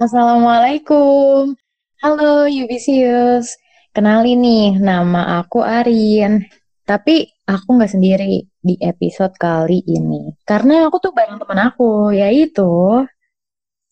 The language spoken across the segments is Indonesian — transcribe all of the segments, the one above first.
Assalamualaikum. Halo Yubisius. Kenalin nih, nama aku Arin. Tapi aku nggak sendiri di episode kali ini. Karena aku tuh bareng teman aku, yaitu...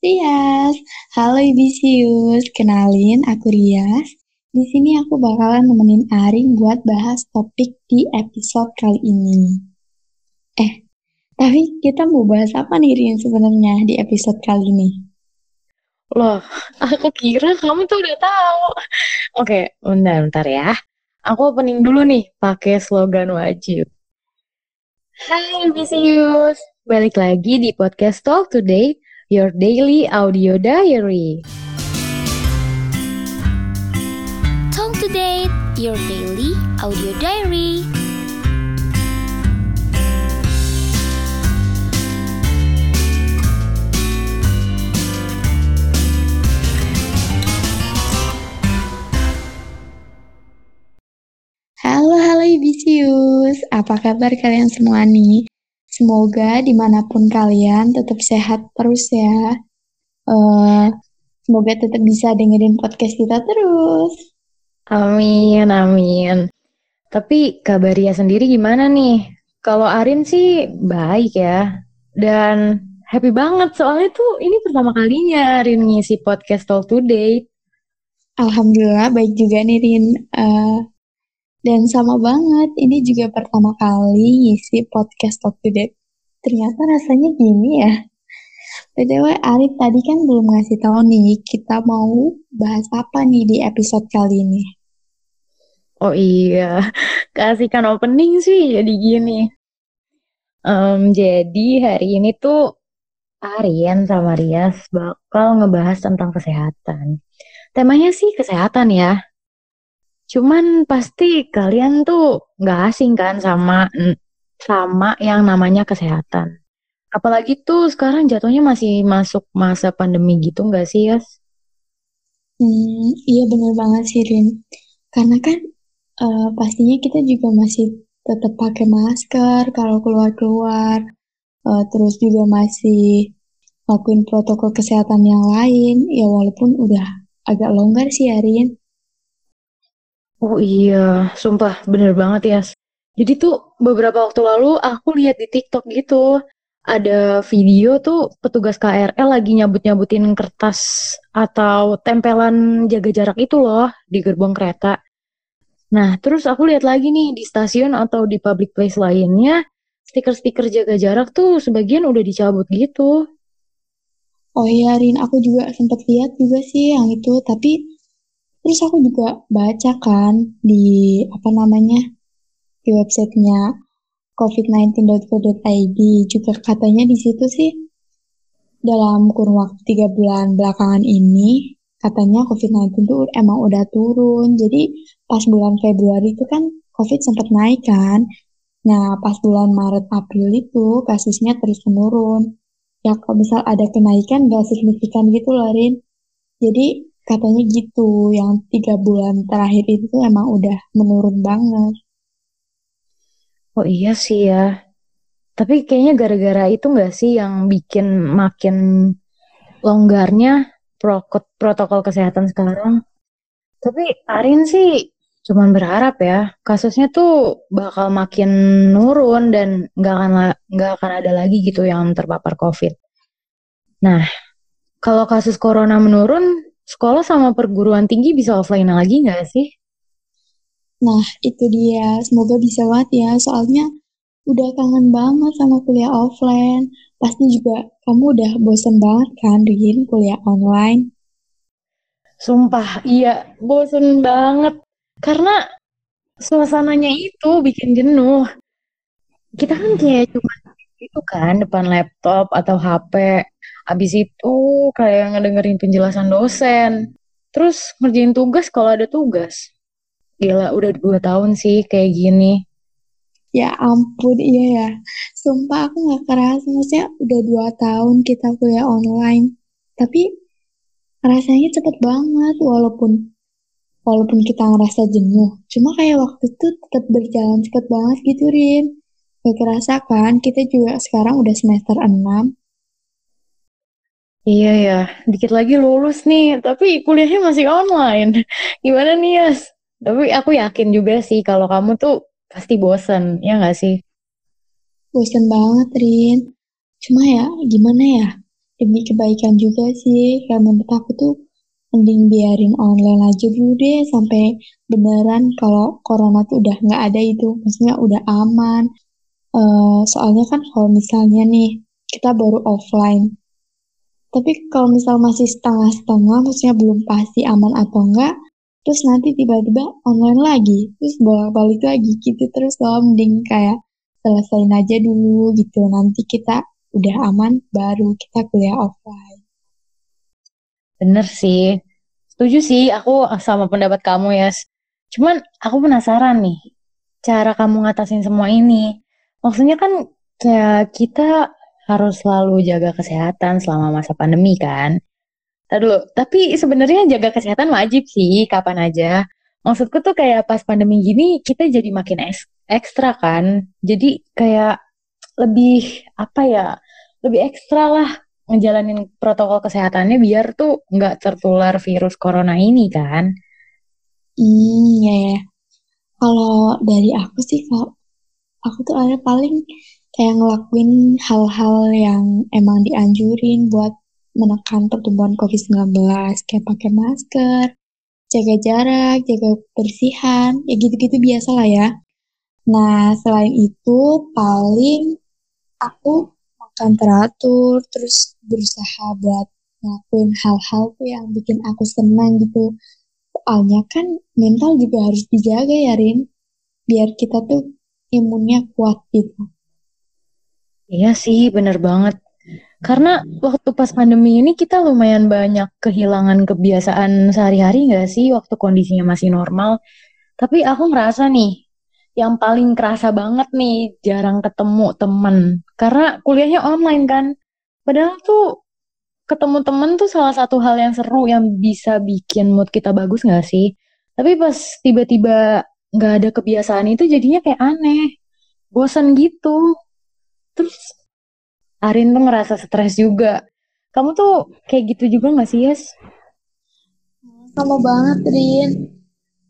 Rias. Halo Ibisius, kenalin aku Rias. Di sini aku bakalan nemenin Arin buat bahas topik di episode kali ini. Eh, tapi kita mau bahas apa nih Rin sebenarnya di episode kali ini? Loh, aku kira kamu tuh udah tahu. Oke, bentar, bentar ya. Aku opening dulu nih, pakai slogan wajib. Hai Bisius, balik lagi di podcast Talk Today, your daily audio diary. Talk Today, your daily audio diary. Halo Ibisius. Apa kabar kalian semua nih? Semoga di mana pun kalian tetap sehat terus ya. Uh, semoga tetap bisa dengerin podcast kita terus. Amin, amin. Tapi kabar Ria sendiri gimana nih? Kalau Arin sih baik ya. Dan happy banget soalnya tuh ini pertama kalinya Arin ngisi podcast Talk Today. Alhamdulillah baik juga nih Rin. Uh, dan sama banget, ini juga pertama kali ngisi podcast Talk Today. Ternyata rasanya gini ya. BTW Arif tadi kan belum ngasih tahu nih kita mau bahas apa nih di episode kali ini. Oh iya, kasihkan opening sih jadi gini. Um, jadi hari ini tuh Aryan sama Rias bakal ngebahas tentang kesehatan. Temanya sih kesehatan ya, Cuman pasti kalian tuh nggak asing kan sama sama yang namanya kesehatan. Apalagi tuh sekarang jatuhnya masih masuk masa pandemi gitu nggak sih, Yas? Hmm, iya bener banget sih, Rin. Karena kan uh, pastinya kita juga masih tetap pakai masker kalau keluar-keluar. Uh, terus juga masih lakuin protokol kesehatan yang lain. Ya walaupun udah agak longgar sih, ya, Rin. Oh iya, sumpah bener banget ya. Jadi tuh beberapa waktu lalu aku lihat di TikTok gitu, ada video tuh petugas KRL lagi nyabut-nyabutin kertas atau tempelan jaga jarak itu loh di gerbong kereta. Nah, terus aku lihat lagi nih di stasiun atau di public place lainnya, stiker-stiker jaga jarak tuh sebagian udah dicabut gitu. Oh iya, Rin, aku juga sempat lihat juga sih yang itu, tapi Terus aku juga baca kan di apa namanya di websitenya covid19.co.id juga katanya di situ sih dalam kurun waktu tiga bulan belakangan ini katanya COVID-19 tuh emang udah turun. Jadi pas bulan Februari itu kan COVID sempat naik kan. Nah pas bulan Maret April itu kasusnya terus menurun. Ya kalau misal ada kenaikan gak signifikan gitu loh Rin. Jadi katanya gitu yang tiga bulan terakhir itu emang udah menurun banget. Oh iya sih ya. Tapi kayaknya gara-gara itu nggak sih yang bikin makin longgarnya protokol kesehatan sekarang? Tapi Arin sih cuman berharap ya kasusnya tuh bakal makin nurun dan nggak akan nggak akan ada lagi gitu yang terpapar COVID. Nah, kalau kasus corona menurun, sekolah sama perguruan tinggi bisa offline lagi nggak sih? Nah, itu dia. Semoga bisa banget ya. Soalnya udah kangen banget sama kuliah offline. Pasti juga kamu udah bosen banget kan, Rin, kuliah online? Sumpah, iya, bosen banget. Karena suasananya itu bikin jenuh. Kita kan kayak cuma itu kan, depan laptop atau HP Abis itu kayak ngedengerin penjelasan dosen. Terus ngerjain tugas kalau ada tugas. Gila, udah dua tahun sih kayak gini. Ya ampun, iya ya. Sumpah aku gak keras, maksudnya udah dua tahun kita kuliah online. Tapi rasanya cepet banget, walaupun walaupun kita ngerasa jenuh. Cuma kayak waktu itu tetap berjalan cepet banget gitu, Rin. Gak kerasa kan, kita juga sekarang udah semester 6, Iya ya, dikit lagi lulus nih, tapi kuliahnya masih online. Gimana nih, Yas? Tapi aku yakin juga sih kalau kamu tuh pasti bosen, ya nggak sih? Bosen banget, Rin. Cuma ya, gimana ya? Demi kebaikan juga sih, kayak menurut aku tuh mending biarin online aja dulu deh sampai beneran kalau corona tuh udah nggak ada itu, maksudnya udah aman. Eh, soalnya kan kalau misalnya nih kita baru offline, tapi kalau misal masih setengah-setengah, maksudnya belum pasti aman atau enggak, terus nanti tiba-tiba online lagi, terus bolak-balik lagi gitu terus loh, mending kayak selesain aja dulu gitu. Nanti kita udah aman, baru kita kuliah offline. Bener sih. Setuju sih, aku sama pendapat kamu, Yas. Cuman aku penasaran nih, cara kamu ngatasin semua ini. Maksudnya kan kayak kita harus selalu jaga kesehatan selama masa pandemi kan. Tapi sebenarnya jaga kesehatan wajib sih, kapan aja. Maksudku tuh kayak pas pandemi gini kita jadi makin eks- ekstra kan. Jadi kayak lebih apa ya, lebih ekstra lah ngejalanin protokol kesehatannya biar tuh nggak tertular virus corona ini kan. Hmm, ya ya. Kalau dari aku sih, kalau aku tuh ada paling kayak ngelakuin hal-hal yang emang dianjurin buat menekan pertumbuhan COVID-19, kayak pakai masker, jaga jarak, jaga kebersihan, ya gitu-gitu biasa lah ya. Nah, selain itu, paling aku makan teratur, terus berusaha buat ngelakuin hal-hal yang bikin aku senang gitu. Soalnya kan mental juga harus dijaga ya, Rin. Biar kita tuh imunnya kuat gitu. Iya sih, bener banget. Karena waktu pas pandemi ini kita lumayan banyak kehilangan kebiasaan sehari-hari nggak sih waktu kondisinya masih normal. Tapi aku ngerasa nih, yang paling kerasa banget nih jarang ketemu temen. Karena kuliahnya online kan. Padahal tuh ketemu temen tuh salah satu hal yang seru yang bisa bikin mood kita bagus nggak sih? Tapi pas tiba-tiba nggak ada kebiasaan itu jadinya kayak aneh, bosan gitu. Terus Arin tuh ngerasa stres juga. Kamu tuh kayak gitu juga nggak sih, Yes? Sama banget, Rin.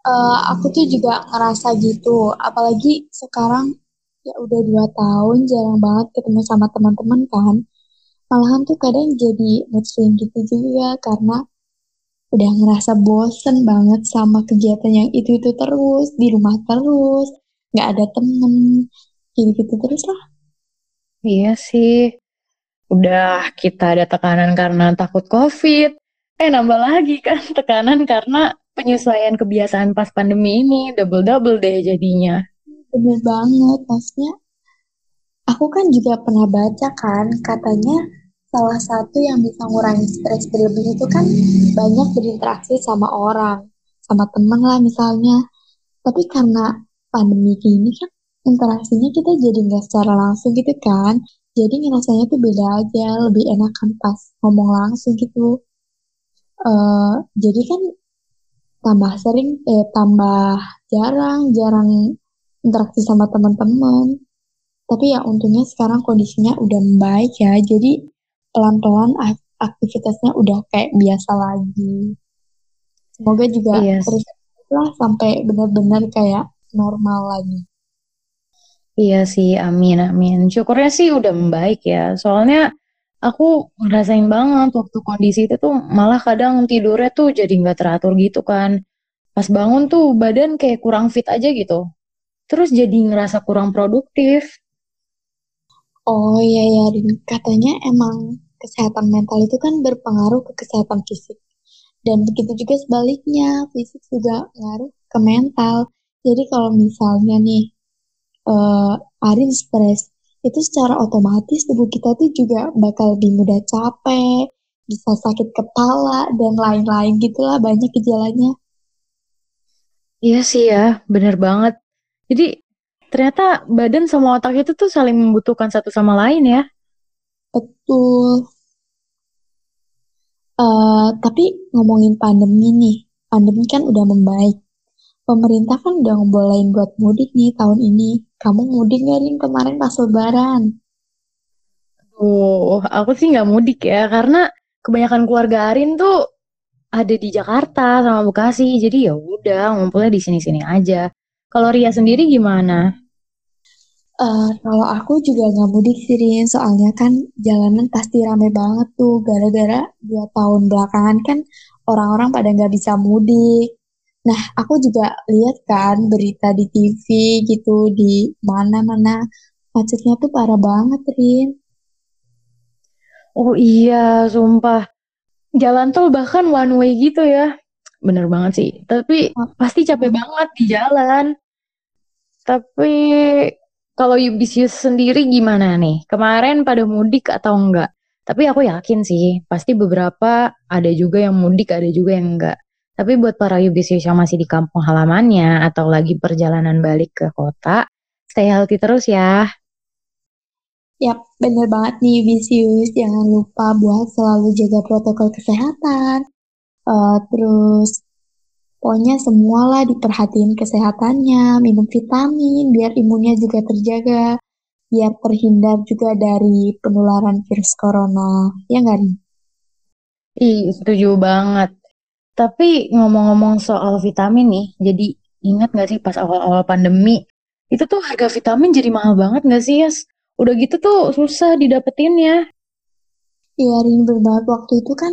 Eh, aku tuh juga ngerasa gitu. Apalagi sekarang ya udah dua tahun jarang banget ketemu sama teman-teman kan. Malahan tuh kadang jadi mood swing gitu juga karena udah ngerasa bosen banget sama kegiatan yang itu-itu terus, di rumah terus, nggak ada temen, gitu-gitu terus lah. Iya sih. Udah kita ada tekanan karena takut COVID. Eh, nambah lagi kan tekanan karena penyesuaian kebiasaan pas pandemi ini. Double-double deh jadinya. Bener banget, maksudnya aku kan juga pernah baca kan, katanya salah satu yang bisa ngurangi stres berlebih itu kan banyak berinteraksi sama orang, sama temen lah misalnya. Tapi karena pandemi gini kan interaksinya kita jadi nggak secara langsung gitu kan. Jadi ngerasanya tuh beda aja, lebih enak kan pas ngomong langsung gitu. Eh, jadi kan tambah sering, eh tambah jarang, jarang interaksi sama teman-teman. Tapi ya untungnya sekarang kondisinya udah membaik ya. Jadi pelan-pelan ak- aktivitasnya udah kayak biasa lagi. Semoga juga Iya, terus lah sampai benar-benar kayak normal lagi. Iya sih. Amin, amin. Syukurnya sih udah membaik ya. Soalnya aku ngerasain banget waktu kondisi itu tuh malah kadang tidurnya tuh jadi nggak teratur gitu kan. Pas bangun tuh badan kayak kurang fit aja gitu. Terus jadi ngerasa kurang produktif. Oh iya ya, Rin. katanya emang kesehatan mental itu kan berpengaruh ke kesehatan fisik. Dan begitu juga sebaliknya, fisik juga ngaruh ke mental. Jadi kalau misalnya nih, eh, Arin stres, itu secara otomatis tubuh kita tuh juga bakal lebih mudah capek, bisa sakit kepala, dan lain-lain gitulah banyak gejalanya. Iya sih ya, bener banget. Jadi ternyata badan sama otak itu tuh saling membutuhkan satu sama lain ya. Betul. Eh, tapi ngomongin pandemi nih, pandemi kan udah membaik. Pemerintah kan udah ngebolehin buat mudik nih tahun ini. Kamu mudik nggak Rin kemarin pas Lebaran? Oh, aku sih nggak mudik ya, karena kebanyakan keluarga Arin tuh ada di Jakarta sama Bekasi. Jadi ya udah ngumpulnya di sini-sini aja. Kalau Ria sendiri gimana? Uh, kalau aku juga nggak mudik sih, Rin. Soalnya kan jalanan pasti rame banget tuh. Gara-gara dua tahun belakangan kan orang-orang pada nggak bisa mudik. Nah, aku juga lihat kan berita di TV gitu, di mana-mana. Macetnya tuh parah banget, Rin. Oh iya, sumpah. Jalan tol bahkan one way gitu ya. Bener banget sih. Tapi oh. pasti capek banget di jalan. Tapi kalau Yubisius sendiri gimana nih? Kemarin pada mudik atau enggak? Tapi aku yakin sih, pasti beberapa ada juga yang mudik, ada juga yang enggak. Tapi buat para Yubisius yang masih di kampung halamannya atau lagi perjalanan balik ke kota, stay healthy terus ya. Yap, bener banget nih Yubisius. Jangan lupa buat selalu jaga protokol kesehatan. Uh, terus Pokoknya semualah diperhatiin kesehatannya, minum vitamin biar imunnya juga terjaga, biar terhindar juga dari penularan virus corona. Ya nggak nih? Ih, setuju banget. Tapi ngomong-ngomong soal vitamin nih, jadi ingat nggak sih pas awal-awal pandemi, itu tuh harga vitamin jadi mahal banget nggak sih, Yas? Udah gitu tuh susah didapetin ya. Iya, Rin, berbanget waktu itu kan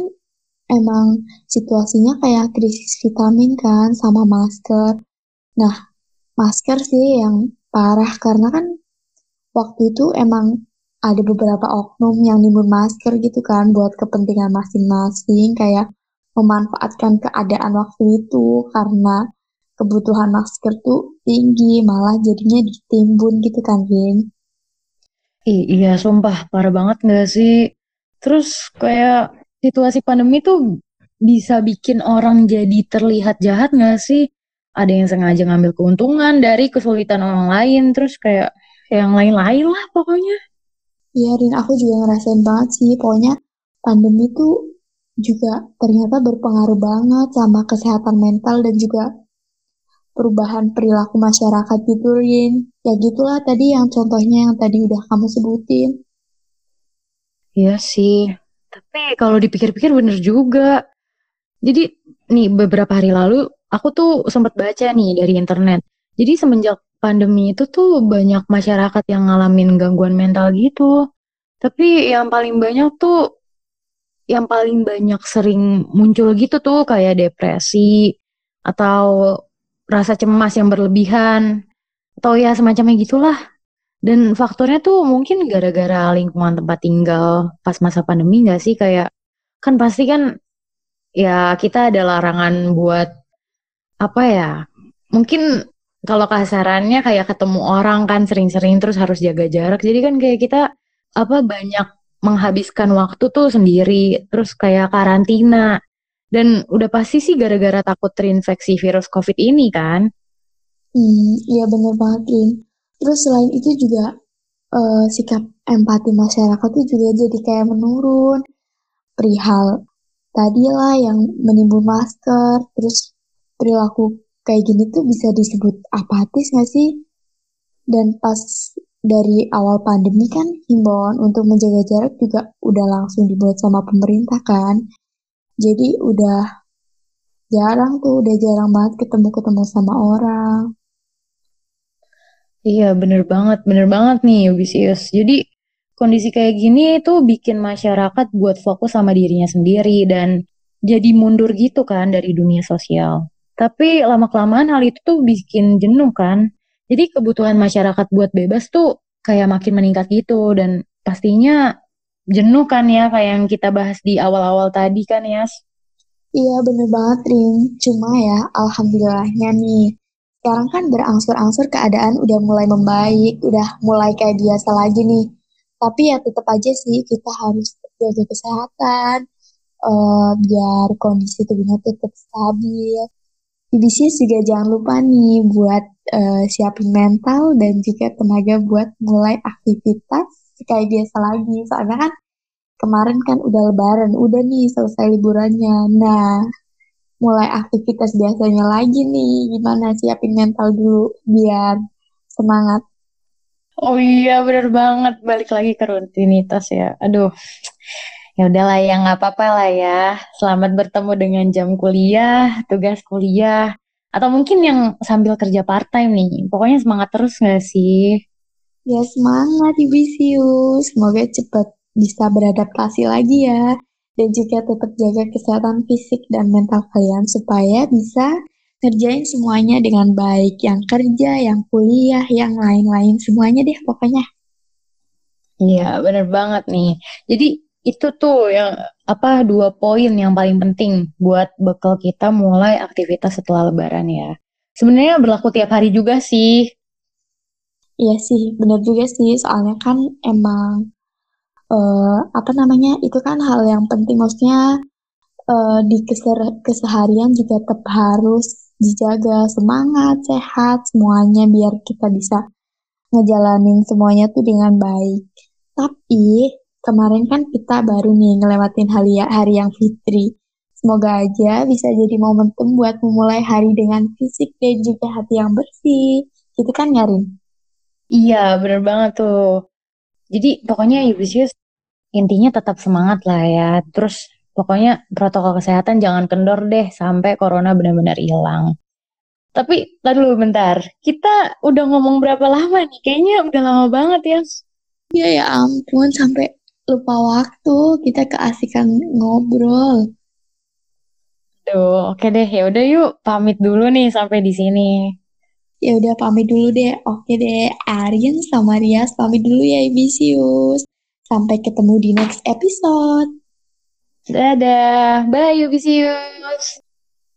emang situasinya kayak krisis vitamin kan sama masker. Nah, masker sih yang parah karena kan waktu itu emang ada beberapa oknum yang nimbun masker gitu kan buat kepentingan masing-masing kayak memanfaatkan keadaan waktu itu karena kebutuhan masker tuh tinggi malah jadinya ditimbun gitu kan Vin. iya sumpah parah banget gak sih? Terus kayak situasi pandemi tuh bisa bikin orang jadi terlihat jahat gak sih? Ada yang sengaja ngambil keuntungan dari kesulitan orang lain, terus kayak yang lain-lain lah pokoknya. Iya, Rin, aku juga ngerasain banget sih. Pokoknya pandemi tuh juga ternyata berpengaruh banget sama kesehatan mental dan juga perubahan perilaku masyarakat gitu, Rin. Ya gitulah tadi yang contohnya yang tadi udah kamu sebutin. Iya sih, tapi kalau dipikir-pikir bener juga. Jadi nih beberapa hari lalu aku tuh sempat baca nih dari internet. Jadi semenjak pandemi itu tuh banyak masyarakat yang ngalamin gangguan mental gitu. Tapi yang paling banyak tuh yang paling banyak sering muncul gitu tuh kayak depresi atau rasa cemas yang berlebihan atau ya semacamnya gitulah. Dan faktornya tuh mungkin gara-gara lingkungan tempat tinggal pas masa pandemi gak sih kayak kan pasti kan ya kita ada larangan buat apa ya mungkin kalau kasarannya kayak ketemu orang kan sering-sering terus harus jaga jarak jadi kan kayak kita apa banyak menghabiskan waktu tuh sendiri terus kayak karantina dan udah pasti sih gara-gara takut terinfeksi virus covid ini kan hmm iya bener banget Rin Terus selain itu juga uh, sikap empati masyarakat itu juga jadi kayak menurun. Perihal tadi lah yang menimbun masker, terus perilaku kayak gini tuh bisa disebut apatis gak sih? Dan pas dari awal pandemi kan himbauan untuk menjaga jarak juga udah langsung dibuat sama pemerintah kan. Jadi udah jarang tuh, udah jarang banget ketemu-ketemu sama orang. Iya, bener banget, bener banget nih Yubisius. Jadi kondisi kayak gini itu bikin masyarakat buat fokus sama dirinya sendiri dan jadi mundur gitu kan dari dunia sosial. Tapi lama-kelamaan hal itu tuh bikin jenuh kan. Jadi kebutuhan masyarakat buat bebas tuh kayak makin meningkat gitu dan pastinya jenuh kan ya kayak yang kita bahas di awal-awal tadi kan ya. Iya bener banget Rin. Cuma ya alhamdulillahnya nih sekarang kan berangsur-angsur keadaan udah mulai membaik, udah mulai kayak biasa lagi nih. Tapi ya tetap aja sih kita harus jaga kesehatan, uh, biar kondisi tubuhnya tetap stabil. Di juga jangan lupa nih buat uh, siapin mental dan juga tenaga buat mulai aktivitas kayak biasa lagi. Soalnya kan kemarin kan udah lebaran, udah nih selesai liburannya. Nah, mulai aktivitas biasanya lagi nih. Gimana siapin mental dulu biar semangat. Oh iya bener banget balik lagi ke rutinitas ya. Aduh Ya udahlah ya nggak apa-apa lah ya. Selamat bertemu dengan jam kuliah, tugas kuliah, atau mungkin yang sambil kerja part time nih. Pokoknya semangat terus nggak sih? Ya semangat Ibisius. Semoga cepat bisa beradaptasi lagi ya. Dan juga tetap jaga kesehatan fisik dan mental kalian supaya bisa ngerjain semuanya dengan baik. Yang kerja, yang kuliah, yang lain-lain. Semuanya deh pokoknya. Iya, bener banget nih. Jadi itu tuh yang apa dua poin yang paling penting buat bekal kita mulai aktivitas setelah lebaran ya. Sebenarnya berlaku tiap hari juga sih. Iya sih, bener juga sih. Soalnya kan emang uh, apa namanya itu kan hal yang penting. Maksudnya uh, di keseharian juga tetap harus dijaga semangat, sehat, semuanya biar kita bisa ngejalanin semuanya tuh dengan baik. Tapi kemarin kan kita baru nih ngelewatin hari, hari yang fitri. Semoga aja bisa jadi momentum buat memulai hari dengan fisik dan juga hati yang bersih. Gitu kan Nyarin? Iya, bener banget tuh. Jadi pokoknya Yubisius intinya tetap semangat lah ya. Terus pokoknya protokol kesehatan jangan kendor deh sampai corona benar-benar hilang. Tapi tadi dulu bentar, kita udah ngomong berapa lama nih? Kayaknya udah lama banget ya. Iya ya ampun, sampai lupa waktu kita keasikan ngobrol. Tuh, oke deh. Ya udah yuk pamit dulu nih sampai di sini. Ya udah pamit dulu deh. Oke deh, Arin sama Rias pamit dulu ya Ibisius. Sampai ketemu di next episode. Dadah. Bye Ibisius.